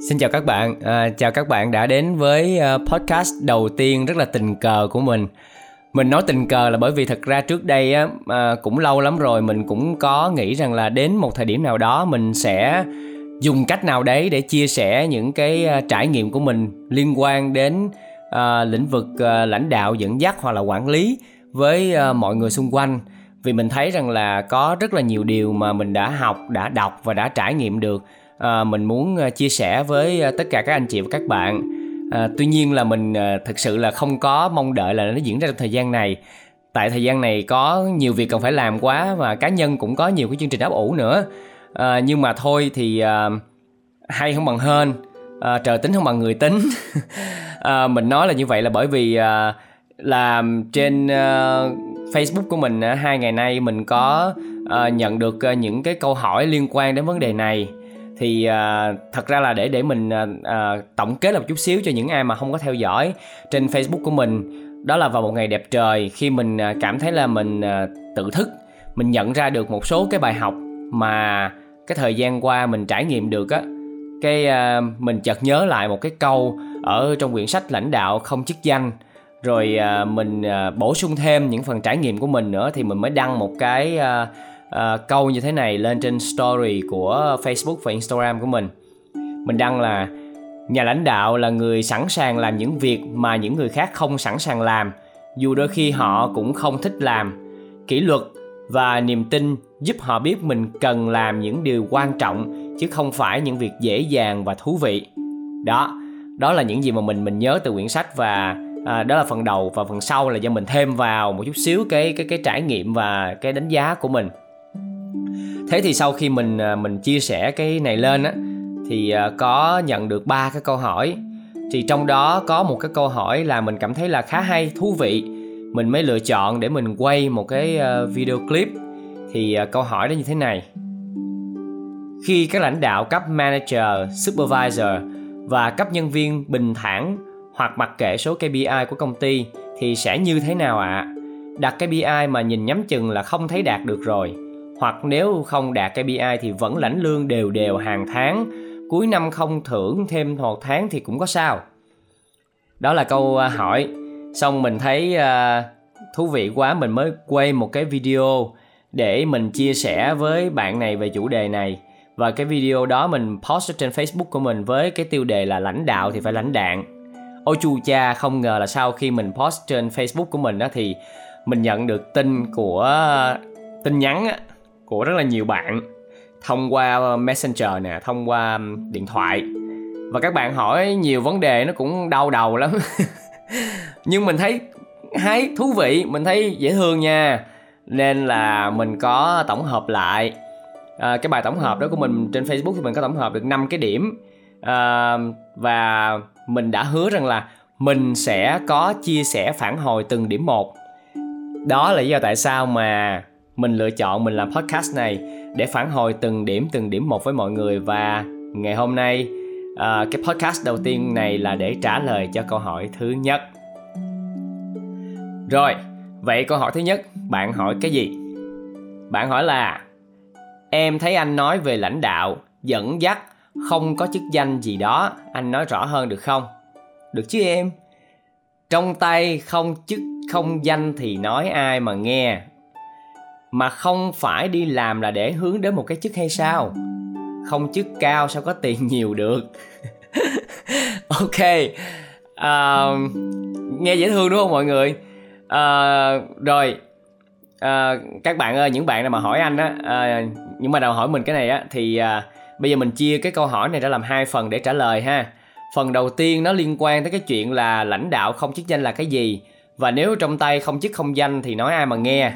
Xin chào các bạn, à, chào các bạn đã đến với ờ, podcast đầu tiên rất là tình cờ của mình. Mình nói tình cờ là bởi vì thật ra trước đây á à, cũng lâu lắm rồi mình cũng có nghĩ rằng là đến một thời điểm nào đó mình sẽ dùng cách nào đấy để chia sẻ những cái à, trải nghiệm của mình liên quan đến à, lĩnh vực à, lãnh đạo dẫn dắt hoặc là quản lý với à, mọi người xung quanh. Vì mình thấy rằng là có rất là nhiều điều mà mình đã học đã đọc và đã trải nghiệm được à, mình muốn ờ, chia sẻ với ờ, tất cả các anh chị và các bạn. À, tuy nhiên là mình à, thực sự là không có mong đợi là nó diễn ra trong thời gian này. Tại thời gian này có nhiều việc cần phải làm quá và cá nhân cũng có nhiều cái chương trình ấp ủ nữa. À, nhưng mà thôi thì à, hay không bằng hên. À, trời tính không bằng người tính. À, mình nói là như vậy là bởi vì à, là trên uh, Facebook của mình uh, hai ngày nay mình có uh, nhận được uh, những cái câu hỏi liên quan đến vấn đề này thì uh, thật ra là để để mình uh, tổng kết một chút xíu cho những ai mà không có theo dõi trên Facebook của mình đó là vào một ngày đẹp trời khi mình cảm thấy là mình uh, tự thức mình nhận ra được một số cái bài học mà cái thời gian qua mình trải nghiệm được á. Cái uh, mình chợt nhớ lại một cái câu ở trong quyển sách lãnh đạo không chức danh rồi à, mình à, bổ sung thêm những phần trải nghiệm của mình nữa thì mình mới đăng một cái à, Ờ, câu như thế này lên trên story của Facebook và Instagram của mình. Mình đăng là nhà lãnh đạo là người sẵn sàng làm những việc mà những người khác không sẵn sàng làm dù đôi khi họ cũng không thích làm. Kỷ luật và niềm tin giúp họ biết mình cần làm những điều quan trọng chứ không phải những việc dễ dàng và thú vị. Đó đó là những gì mà mình mình nhớ từ quyển sách và à, đó là phần đầu và phần sau là do mình thêm vào một chút xíu cái cái cái trải nghiệm và cái đánh giá của mình thế thì sau khi mình à, mình chia sẻ cái này lên á, thì à, có nhận được ba cái câu hỏi thì trong đó có một cái câu hỏi là mình cảm thấy là khá hay, thú vị mình mới lựa chọn để mình quay một cái à, video clip thì câu hỏi đó như thế này khi các lãnh đạo cấp manager, supervisor và cấp nhân viên bình thản hoặc mặc kệ số KPI của công ty thì sẽ như thế nào ạ? À? Đặt KPI mà nhìn nhắm chừng là không thấy đạt được rồi. Hoặc nếu không đạt KPI thì vẫn lãnh lương đều đều hàng tháng, cuối năm không thưởng thêm một tháng thì cũng có sao. Đó là câu à, hỏi. Xong mình thấy uh, thú vị quá mình mới quay một cái video để mình chia sẻ với bạn này về chủ đề này và cái video đó mình post trên Facebook của mình với cái tiêu đề là lãnh đạo thì phải lãnh đạn ôi chu cha không ngờ là sau khi mình post trên facebook của mình đó thì mình nhận được tin của tin nhắn á, của rất là nhiều bạn thông qua ờ, messenger nè thông qua điện thoại. Và các bạn hỏi nhiều vấn đề nó cũng đau đầu lắm. Nhưng mình thấy hay thú vị mình thấy dễ thương nha. Nên là mình có tổng hợp lại à, cái bài tổng hợp đó của mình trên facebook thì mình có tổng hợp được 5 cái điểm. À, và mình đã hứa rằng là mình sẽ có chia sẻ phản hồi từng điểm một. Đó là lý do tại sao mà mình lựa chọn mình làm podcast này để phản hồi từng điểm từng điểm một với mọi người. Và ngày hôm nay uh, cái podcast đầu tiên này là để trả lời cho câu hỏi thứ nhất. Rồi vậy câu hỏi thứ nhất bạn hỏi cái gì? Bạn hỏi là em thấy anh nói về lãnh đạo dẫn dắt không có chức danh gì đó anh nói rõ hơn được không? Được chứ em? Trong tay không chức không danh thì nói ai mà nghe? Mà không phải đi làm là để hướng đến một cái chức hay sao? Không chức cao sao có tiền nhiều được? Ok uh, nghe dễ thương đúng không mọi người? Uh, rồi uh, các bạn ơi những bạn nào mà hỏi anh á uh, những bạn nào hỏi mình cái này á thì uh, bây giờ mình chia cái câu hỏi này ra làm hai phần để trả lời ha. Phần đầu tiên nó liên quan tới cái chuyện là lãnh đạo không chức danh là cái gì? Và nếu trong tay không chức không danh thì nói ai mà nghe?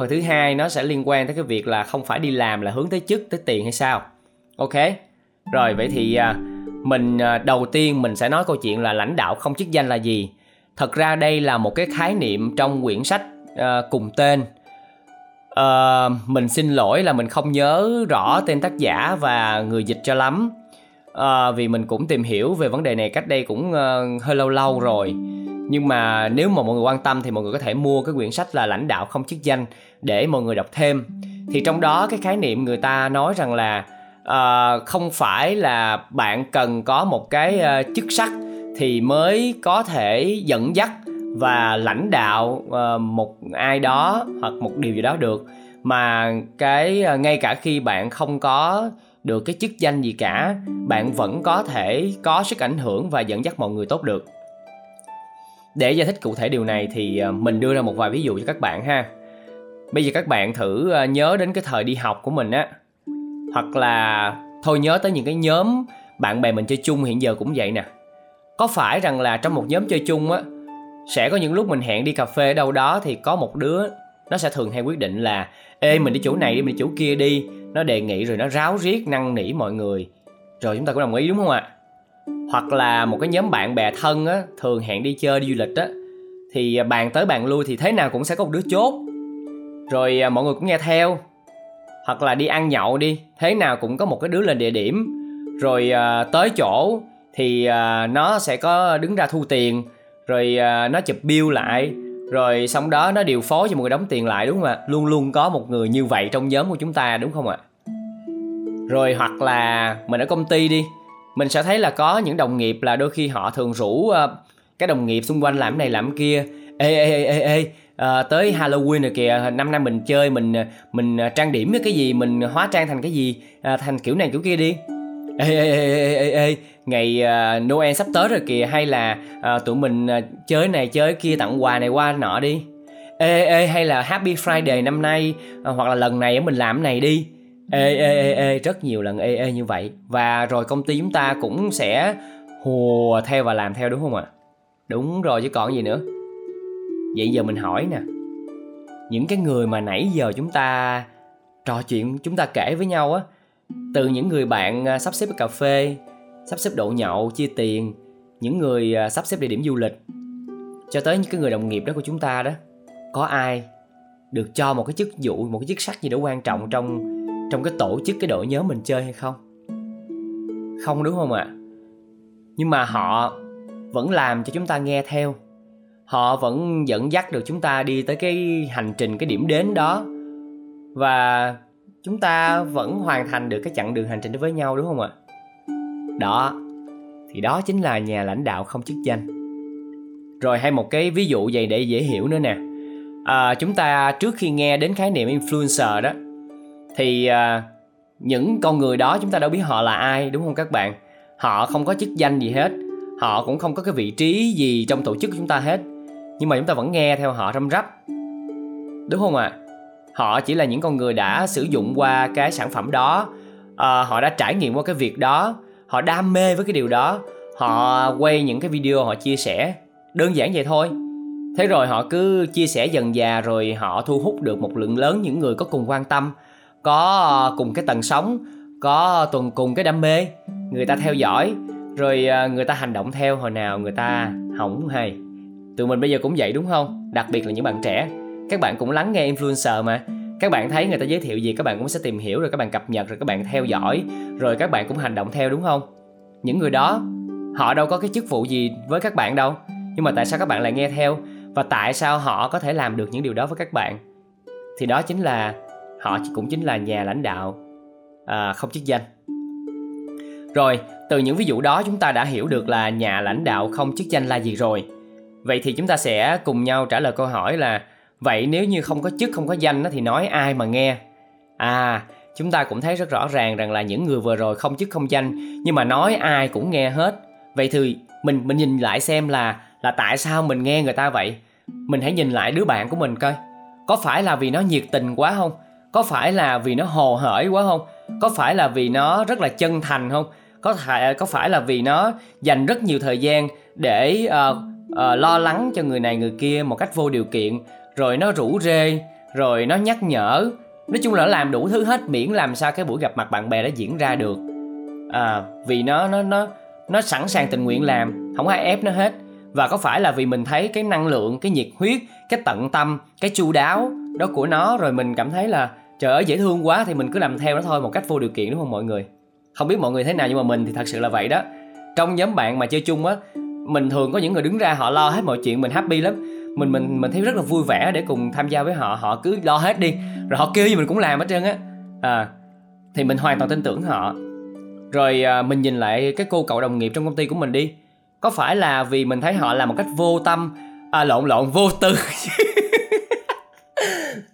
Phần thứ hai nó sẽ liên quan tới cái việc là không phải đi làm là hướng tới chức tới tiền hay sao? Ok. Rồi vậy thì à, mình à, đầu tiên mình sẽ nói câu chuyện là lãnh đạo không chức danh là gì. Thật ra đây là một cái khái niệm trong quyển sách uh, cùng tên. Uh, mình xin lỗi là mình không nhớ rõ tên tác giả và người dịch cho lắm. Uh, vì mình cũng tìm hiểu về vấn đề này cách đây cũng uh, hơi lâu lâu rồi. Nhưng mà nếu mà mọi người quan tâm thì mọi người có thể mua cái quyển sách là lãnh đạo không chức danh để mọi người đọc thêm. Thì trong đó cái khái niệm người ta nói rằng là uh, không phải là bạn cần có một cái uh, chức sắc thì mới có thể dẫn dắt và lãnh đạo uh, một ai đó hoặc một điều gì đó được. Mà cái uh, ngay cả khi bạn không có được cái chức danh gì cả bạn vẫn có thể có sức ảnh hưởng và dẫn dắt mọi người tốt được. Để giải thích cụ thể điều này thì mình đưa ra một vài ví dụ cho các bạn ha bây giờ các bạn thử ờ, nhớ đến cái thời đi học của mình á. Hoặc là thôi nhớ tới những cái nhóm bạn bè mình chơi chung hiện giờ cũng vậy nè. Có phải rằng là trong một nhóm chơi chung á, sẽ có những lúc mình hẹn đi cà phê ở đâu đó thì có một đứa nó sẽ thường hay quyết định là, ê, mình đi chỗ này đi, mình đi chỗ kia đi. Nó đề nghị rồi nó ráo riết, năn nỉ mọi người. Rồi chúng ta cũng đồng ý, đúng không ạ? Hoặc là một cái nhóm bạn bè thân á, thường hẹn đi chơi, đi du lịch á, thì à, bàn tới bàn lui thì thế nào cũng sẽ có một đứa chốt rồi à, mọi người cũng nghe theo. Hoặc là đi ăn nhậu đi thế nào cũng có một cái đứa lên địa điểm. Rồi à, tới chỗ thì à, nó sẽ có đứng ra thu tiền. Rồi à, nó chụp bill lại. Rồi xong đó nó điều phối cho một người đóng tiền lại đúng không ạ? Luôn luôn có một người như vậy trong nhóm của chúng ta đúng không ạ? Rồi hoặc là mình ở công ty đi mình sẽ thấy là có những đồng nghiệp là đôi khi họ thường rủ uh, cái đồng nghiệp xung quanh làm này làm kia ê ê ê ê ê à, tới Halloween rồi kìa năm nay mình chơi mình mình trang điểm cái gì mình hóa trang thành cái gì à, thành kiểu này kiểu kia đi ê ê ê ê ê ngày uh, Noel sắp tới rồi kìa hay là uh, tụi mình uh, chơi này chơi kia tặng quà này qua nọ đi ê ê hay là Happy Friday năm nay uh, hoặc là lần này mình làm cái này đi ê ê ê ê rất nhiều lần ê ê như vậy và rồi công ty chúng ta cũng sẽ hùa theo và làm theo đúng không ạ đúng rồi chứ còn gì nữa vậy giờ mình hỏi nè. Những cái người mà nãy giờ chúng ta trò chuyện, chúng ta kể với nhau á, từ những người bạn à, sắp xếp cà phê, sắp xếp độ nhậu, chia tiền, những người à, sắp xếp địa điểm du lịch, cho tới những cái người đồng nghiệp đó của chúng ta đó, có ai được cho một cái chức vụ, một cái chức sắc gì đó quan trọng trong trong cái tổ chức, cái đội nhóm mình chơi hay không? Không, đúng không ạ? À? nhưng mà họ vẫn làm cho chúng ta nghe theo họ vẫn dẫn dắt được chúng ta đi tới cái hành trình cái điểm đến đó. Và chúng ta vẫn hoàn thành được cái chặng đường hành trình đó với nhau đúng không ạ? Đó thì đó chính là nhà lãnh đạo không chức danh. Rồi hay một cái ví dụ vậy để dễ hiểu nữa nè. À, chúng ta trước khi nghe đến khái niệm influencer đó thì à, những con người đó chúng ta đâu biết họ là ai đúng không các bạn? Họ không có chức danh gì hết. Họ cũng không có cái vị trí gì trong tổ chức của chúng ta hết nhưng mà chúng ta vẫn nghe theo họ răm rắp. Đúng không ạ? À? họ chỉ là những con người đã sử dụng qua cái sản phẩm đó. À, họ đã trải nghiệm qua cái việc đó. Họ đam mê với cái điều đó. Họ quay những cái video họ chia sẻ. Đơn giản vậy thôi. Thế rồi họ cứ chia sẻ dần dà rồi họ thu hút được một lượng lớn những người có cùng quan tâm có ờ, cùng cái tần sống có tuần cùng cái đam mê. Người ta theo dõi rồi ờ, người ta hành động theo hồi nào người ta hỏng hay tụi mình bây giờ cũng vậy đúng không? Đặc biệt là những bạn trẻ. Các bạn cũng lắng nghe influencer mà. Các bạn thấy người ta giới thiệu gì các bạn cũng sẽ tìm hiểu rồi các bạn cập nhật rồi các bạn theo dõi rồi các bạn cũng hành động theo đúng không? Những người đó họ đâu có cái chức vụ gì với các bạn đâu. Nhưng mà tại sao các bạn lại nghe theo? Và tại sao họ có thể làm được những điều đó với các bạn? Thì đó chính là họ cũng chính là nhà lãnh đạo à, không chức danh. Rồi từ những ví dụ đó chúng ta đã hiểu được là nhà lãnh đạo không chức danh là gì rồi vậy thì chúng ta sẽ cùng nhau trả lời câu hỏi là vậy nếu như không có chức không có danh thì nói ai mà nghe? À chúng ta cũng thấy rất rõ ràng rằng là những người vừa rồi không chức không danh nhưng mà nói ai cũng nghe hết. Vậy thì mình mình nhìn lại xem là là tại sao mình nghe người ta vậy? Mình hãy nhìn lại đứa bạn của mình coi. Có phải là vì nó nhiệt tình quá không? Có phải là vì nó hồ hởi quá không? Có phải là vì nó rất là chân thành không? Có thể có phải là vì nó dành rất nhiều thời gian để uh, uh, lo lắng cho người này người kia một cách vô điều kiện rồi nó rủ rê rồi nó nhắc nhở. Nói chung là nó làm đủ thứ hết miễn làm sao cái buổi gặp mặt bạn bè đó diễn ra được. À, vì nó nó nó nó sẵn sàng tình nguyện làm không ai ép nó hết. Và có phải là vì mình thấy cái năng lượng cái nhiệt huyết cái tận tâm cái chu đáo đó của nó rồi mình cảm thấy là trời ơi dễ thương quá thì mình cứ làm theo nó thôi một cách vô điều kiện đúng không mọi người? Không biết mọi người thế nào nhưng mà mình thì thật sự là vậy đó. Trong nhóm bạn mà chơi chung á mình thường có những người đứng ra họ lo hết mọi chuyện mình happy lắm. Mình mình mình thấy rất là vui vẻ để cùng tham gia với họ họ cứ lo hết đi. Rồi họ kêu gì mình cũng làm hết trơn á. À thì mình hoàn toàn tin tưởng họ. Rồi à, mình nhìn lại cái cô cậu đồng nghiệp trong công ty của mình đi. Có phải là vì mình thấy họ làm một cách vô tâm? À lộn lộn vô tư.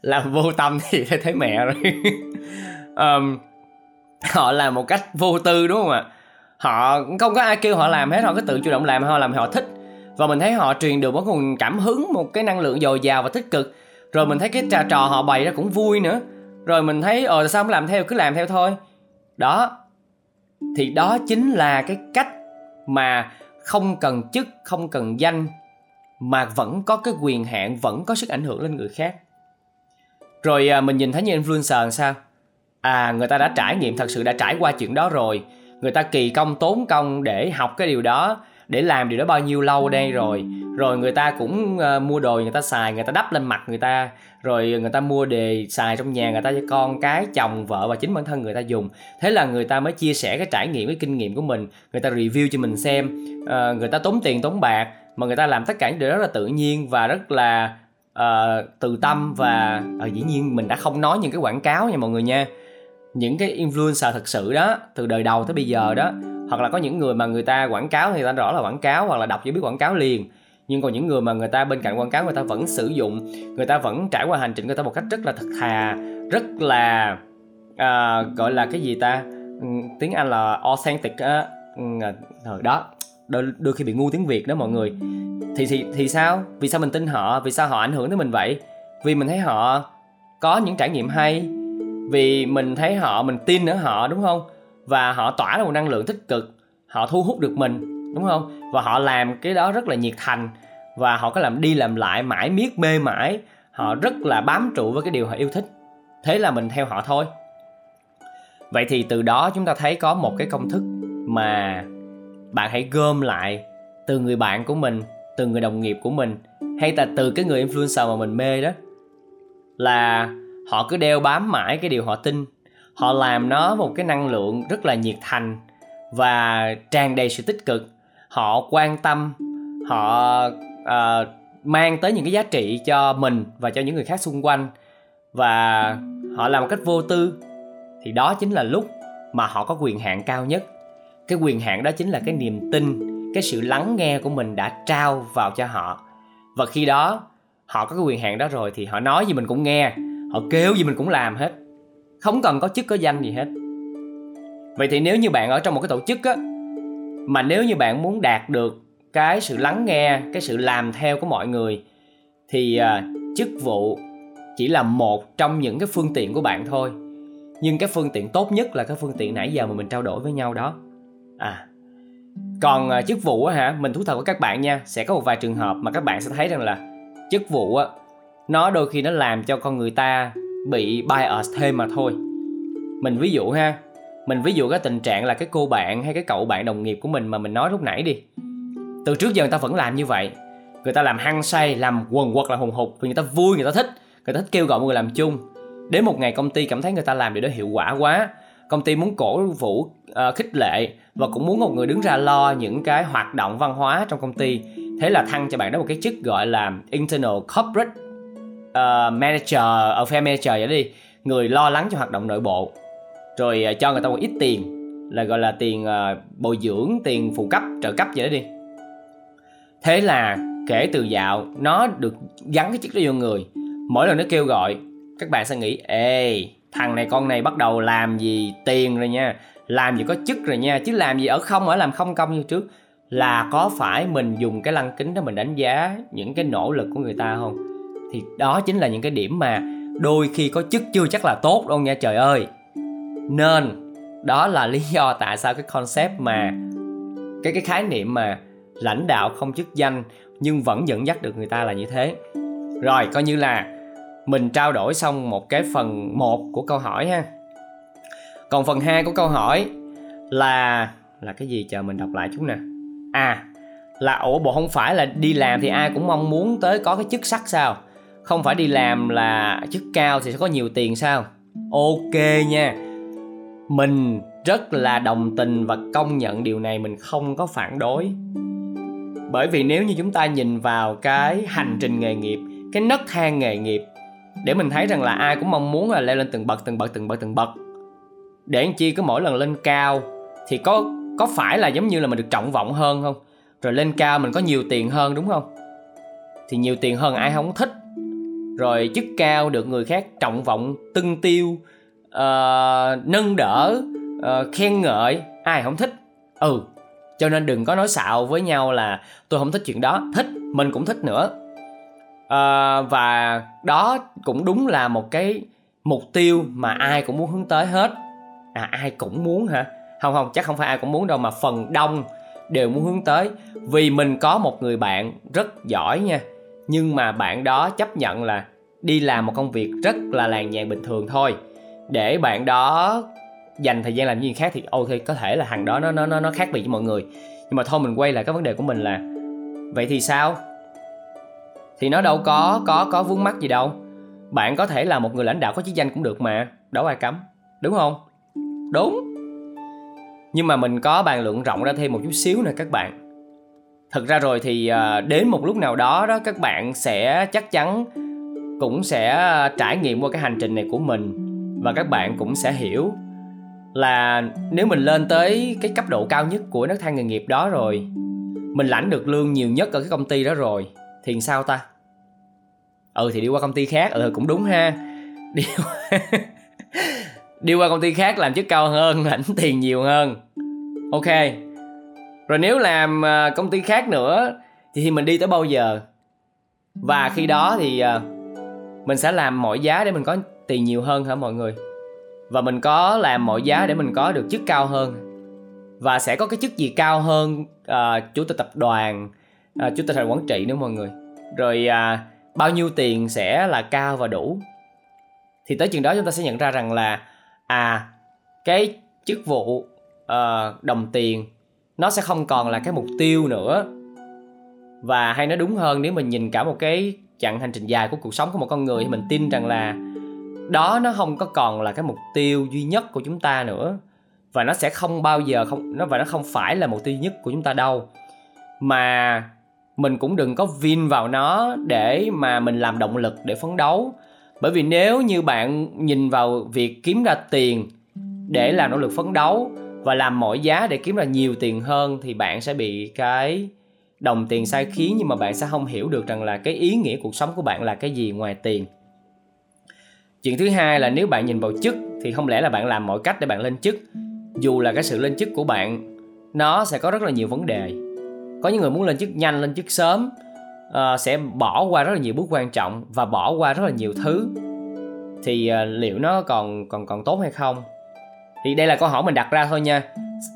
Làm vô tâm thì thấy, mẹ rồi. Um, họ làm một cách vô tư đúng không ạ? Họ không có ai kêu họ làm hết, họ cứ tự chủ động làm, họ làm họ thích. Và mình thấy họ truyền được một nguồn cảm hứng, một cái năng lượng dồi dào và tích cực. Rồi mình thấy cái trò trò họ bày ra cũng vui nữa. Rồi mình thấy ờ sao không làm theo, cứ làm theo thôi. Đó. Thì đó chính là cái cách mà không cần chức, không cần danh, mà vẫn có cái quyền hạn, vẫn có sức ảnh hưởng lên người khác. Rồi à, mình nhìn thấy như influencer làm sao? À người ta đã trải nghiệm, thật sự đã trải qua chuyện đó rồi người ta kỳ công tốn công để học cái điều đó để làm điều đó bao nhiêu lâu đây rồi. Rồi người ta cũng uh, mua đồ người ta xài người ta đắp lên mặt người ta. Rồi người ta mua đề xài trong nhà người ta cho con cái chồng vợ và chính bản thân người ta dùng. Thế là người ta mới chia sẻ cái trải nghiệm cái kinh nghiệm của mình. Người ta review cho mình xem. Uh, người ta tốn tiền tốn bạc mà người ta làm tất cả những điều đó rất là tự nhiên và rất là uh, từ tâm và uh, dĩ nhiên mình đã không nói những cái quảng cáo nha mọi người nha những cái influencer thật sự đó từ đời đầu tới bây giờ đó hoặc là có những người mà người ta quảng cáo thì người ta rõ là quảng cáo hoặc là đọc chỉ biết quảng cáo liền. Nhưng còn những người mà người ta bên cạnh quảng cáo người ta vẫn sử dụng người ta vẫn trải qua hành trình người ta một cách rất là thật thà rất là uh, gọi là cái gì ta? Ừ, tiếng anh là authentic á. Uh, đó. Đôi, đôi khi bị ngu tiếng việt đó mọi người. Thì thì thì sao? Vì sao mình tin họ? Vì sao họ ảnh hưởng tới mình vậy? Vì mình thấy họ có những trải nghiệm hay vì mình thấy họ, mình tin ở họ, đúng không? Và họ tỏa ra một năng lượng tích cực. Họ thu hút được mình, đúng không? Và họ làm cái đó rất là nhiệt thành. Và họ có làm đi làm lại mãi miết mê mãi. Họ rất là bám trụ với cái điều họ yêu thích. Thế là mình theo họ thôi. Vậy thì từ đó chúng ta thấy có một cái công thức mà bạn hãy gom lại từ người bạn của mình, từ người đồng nghiệp của mình, hay là từ cái người influencer mà mình mê đó, là họ cứ đeo bám mãi cái điều họ tin. Họ làm nó một cái năng lượng rất là nhiệt thành và tràn đầy sự tích cực. Họ quan tâm họ uh, mang tới những cái giá trị cho mình và cho những người khác xung quanh. Và họ làm một cách vô tư. Thì đó chính là lúc mà họ có quyền hạn cao nhất. Cái quyền hạn đó chính là cái niềm tin cái sự lắng nghe của mình đã trao vào cho họ. Và khi đó họ có cái quyền hạn đó rồi thì họ nói gì mình cũng nghe họ kêu gì mình cũng làm hết. Không cần có chức có danh gì hết. Vậy thì nếu như bạn ở trong một cái tổ chức á mà nếu như bạn muốn đạt được cái sự lắng nghe cái sự làm theo của mọi người thì uh, chức vụ chỉ là một trong những cái phương tiện của bạn thôi. Nhưng cái phương tiện tốt nhất là cái phương tiện nãy giờ mà mình trao đổi với nhau đó. À còn uh, chức vụ á hả mình thú thật với các bạn nha sẽ có một vài trường hợp mà các bạn sẽ thấy rằng là chức vụ á nó đôi khi nó làm cho con người ta bị bias thêm mà thôi. Mình ví dụ ha mình ví dụ cái tình trạng là cái cô bạn hay cái cậu bạn đồng nghiệp của mình mà mình nói lúc nãy đi. Từ trước giờ người ta vẫn làm như vậy. Người ta làm hăng say làm quần quật là hùng hục vì người ta vui người ta thích người ta thích kêu gọi mọi người làm chung. Đến một ngày công ty cảm thấy người ta làm điều đó hiệu quả quá công ty muốn cổ vũ uh, khích lệ và cũng muốn một người đứng ra lo những cái hoạt động văn hóa trong công ty. Thế là thăng cho bạn đó một cái chức gọi là internal corporate uh, manager ờ, ở phe manager vậy đi. Người lo lắng cho hoạt động nội bộ. Rồi uh, cho người ta một ít tiền là gọi là tiền uh, bồi dưỡng tiền phụ cấp trợ cấp vậy đó đi. Thế là kể từ dạo nó được gắn cái chức đó vô người. Mỗi lần nó kêu gọi các bạn sẽ nghĩ ê thằng này con này bắt đầu làm gì tiền rồi nha làm gì có chức rồi nha chứ làm gì ở không ở làm không công như trước. Là có phải mình dùng cái lăng kính đó mình đánh giá những cái nỗ lực của người ta không? Thì đó chính là những cái điểm mà đôi khi có chức chưa chắc là tốt đâu nha, trời ơi. Nên, đó là lý do tại sao cái concept mà, cái cái khái niệm mà lãnh đạo không chức danh nhưng vẫn dẫn dắt được người ta là như thế. Rồi, coi như là mình trao đổi xong một cái phần một của câu hỏi ha. Còn phần 2 của câu hỏi là là cái gì? Chờ mình đọc lại chút nè. À là ủa, bộ không phải là đi làm thì ai cũng mong muốn tới có cái chức sắc sao? Không phải đi làm là chức cao thì sẽ có nhiều tiền sao? Ok nha. Mình rất là đồng tình và công nhận điều này, mình không có phản đối. Bởi vì nếu như chúng ta nhìn vào cái hành trình nghề nghiệp, cái nấc thang nghề nghiệp, để mình thấy rằng là ai cũng mong muốn là leo lên từng bậc từng bậc từng bậc từng bậc. Để anh chi cứ mỗi lần lên cao thì có có phải là giống như là mình được trọng vọng hơn không? Rồi lên cao mình có nhiều tiền hơn, đúng không? Thì nhiều tiền hơn ai không thích rồi chức cao được người khác trọng vọng tưng tiêu uh, nâng đỡ uh, khen ngợi. Ai không thích? Ừ. Cho nên đừng có nói xạo với nhau là tôi không thích chuyện đó. Thích. Mình cũng thích nữa. Uh, và đó cũng đúng là một cái mục tiêu mà ai cũng muốn hướng tới hết. À ai cũng muốn hả? Không không chắc không phải ai cũng muốn đâu mà phần đông đều muốn hướng tới. Vì mình có một người bạn rất giỏi nha nhưng mà bạn đó chấp nhận là đi làm một công việc rất là làng nhàng bình thường thôi. Để bạn đó dành thời gian làm những gì khác thì, ok, có thể là thằng đó nó nó nó nó khác biệt với mọi người. Nhưng mà thôi mình quay lại cái vấn đề của mình là, vậy thì sao? Thì nó đâu có có có vướng mắc gì đâu. Bạn có thể là một người lãnh đạo có chức danh cũng được mà, đâu ai cấm, đúng không? Đúng. Nhưng mà mình có bàn luận rộng ra thêm một chút xíu nè các bạn thực ra rồi thì à, đến một lúc nào đó đó các bạn sẽ chắc chắn cũng sẽ à, trải nghiệm qua cái hành trình này của mình và các bạn cũng sẽ hiểu là nếu mình lên tới cái cấp độ cao nhất của nấc thang nghề nghiệp đó rồi mình lãnh được lương nhiều nhất ở cái công ty đó rồi thì sao ta? Ừ thì đi qua công ty khác ừ cũng đúng ha. Đi qua, đi qua công ty khác làm chức cao hơn lãnh tiền nhiều hơn. Ok rồi nếu làm ờ, công ty khác nữa thì mình đi tới bao giờ? Và khi đó thì ờ, mình sẽ làm mọi giá để mình có tiền nhiều hơn hả mọi người? Và mình có làm mọi giá để mình có được chức cao hơn. Và sẽ có cái chức gì cao hơn uh, chủ tịch tập đoàn uh, chủ tịch hội quản trị nữa mọi người? Rồi uh, bao nhiêu tiền sẽ là cao và đủ? Thì tới chừng đó chúng ta sẽ nhận ra rằng là à cái chức vụ uh, đồng tiền nó sẽ không còn là cái mục tiêu nữa. Và hay nói đúng hơn, nếu mình nhìn cả một cái chặng hành trình dài của cuộc sống của một con người thì mình tin rằng là đó nó không có còn là cái mục tiêu duy nhất của chúng ta nữa. Và nó sẽ không bao giờ không, nó, và nó không phải là mục tiêu duy nhất của chúng ta đâu. Mà mình cũng đừng có vin vào nó để mà mình làm động lực để phấn đấu. Bởi vì nếu như bạn nhìn vào việc kiếm ra tiền để làm nỗ lực phấn đấu và làm mọi giá để kiếm ra nhiều tiền hơn thì bạn sẽ bị cái đồng tiền sai khiến nhưng mà bạn sẽ không hiểu được rằng là cái ý nghĩa cuộc sống của bạn là cái gì ngoài tiền. Chuyện thứ hai là nếu bạn nhìn vào chức thì không lẽ là bạn làm mọi cách để bạn lên chức. Dù là cái sự lên chức của bạn nó sẽ có rất là nhiều vấn đề. Có những người muốn lên chức nhanh lên chức sớm uh, sẽ bỏ qua rất là nhiều bước quan trọng và bỏ qua rất là nhiều thứ. Thì uh, liệu nó còn còn còn tốt hay không? Thì đây là câu hỏi mình đặt ra thôi nha.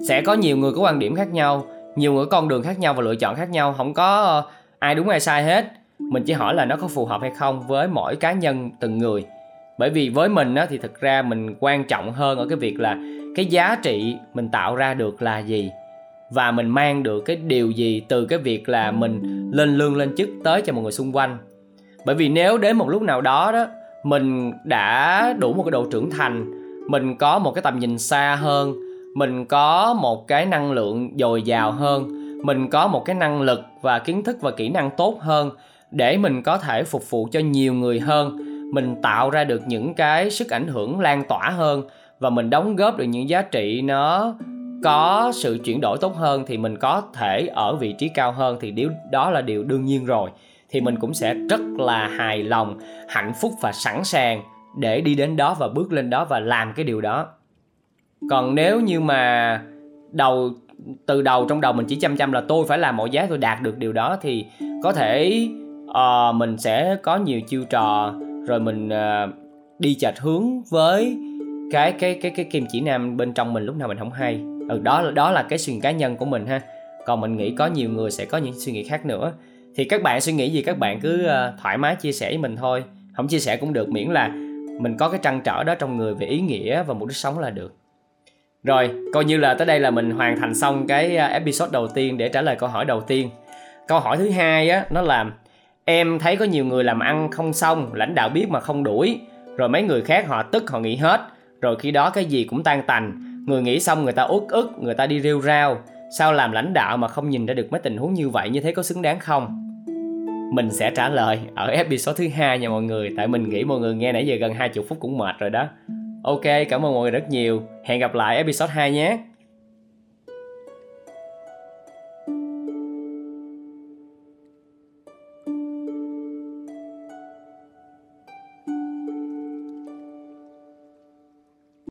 Sẽ có nhiều người có quan điểm khác nhau nhiều người có con đường khác nhau và lựa chọn khác nhau. Không có ờ, ai đúng ai sai hết. Mình chỉ hỏi là nó có phù hợp hay không với mỗi cá nhân từng người. Bởi vì với mình á, thì thực ra mình quan trọng hơn ở cái việc là cái giá trị mình tạo ra được là gì. Và mình mang được cái điều gì từ cái việc là mình lên lương lên chức tới cho mọi người xung quanh. Bởi vì nếu đến một lúc nào đó đó mình đã đủ một cái độ trưởng thành mình có một cái tầm nhìn xa hơn. Mình có một cái năng lượng dồi dào hơn. Mình có một cái năng lực và kiến thức và kỹ năng tốt hơn để mình có thể phục vụ cho nhiều người hơn. Mình tạo ra được những cái sức ảnh hưởng lan tỏa hơn và mình đóng góp được những giá trị nó có sự chuyển đổi tốt hơn thì mình có thể ở vị trí cao hơn thì điều đó là điều đương nhiên rồi. Thì mình cũng sẽ rất là hài lòng, hạnh phúc và sẵn sàng để đi đến đó và bước lên đó và làm cái điều đó. Còn nếu như mà đầu từ đầu trong đầu mình chỉ chăm chăm là tôi phải làm mọi giá tôi đạt được điều đó thì có thể uh, mình sẽ có nhiều chiêu trò rồi mình uh, đi chệch hướng với cái cái cái cái kim chỉ nam bên trong mình lúc nào mình không hay. Ừ, đó đó là cái suy nghĩ cá nhân của mình ha. Còn mình nghĩ có nhiều người sẽ có những suy nghĩ khác nữa. Thì các bạn suy nghĩ gì các bạn cứ uh, thoải mái chia sẻ với mình thôi. Không chia sẻ cũng được miễn là mình có cái trăn trở đó trong người về ý nghĩa và mục đích sống là được. Rồi coi như là tới đây là mình hoàn thành xong cái à, episode đầu tiên để trả lời câu hỏi đầu tiên. Câu hỏi thứ hai á nó là Em thấy có nhiều người làm ăn không xong, lãnh đạo biết mà không đuổi, rồi mấy người khác họ tức họ nghỉ hết, rồi khi đó cái gì cũng tan tành, người nghỉ xong người ta uất ức, người ta đi rêu rao, sao làm lãnh đạo mà không nhìn ra được mấy tình huống như vậy như thế có xứng đáng không? Mình sẽ trả lời ở episode thứ hai nha mọi người, tại mình nghĩ mọi người nghe nãy giờ gần 20 phút cũng mệt rồi đó. ok cảm ơn mọi người rất nhiều hẹn gặp lại episode 2 nhé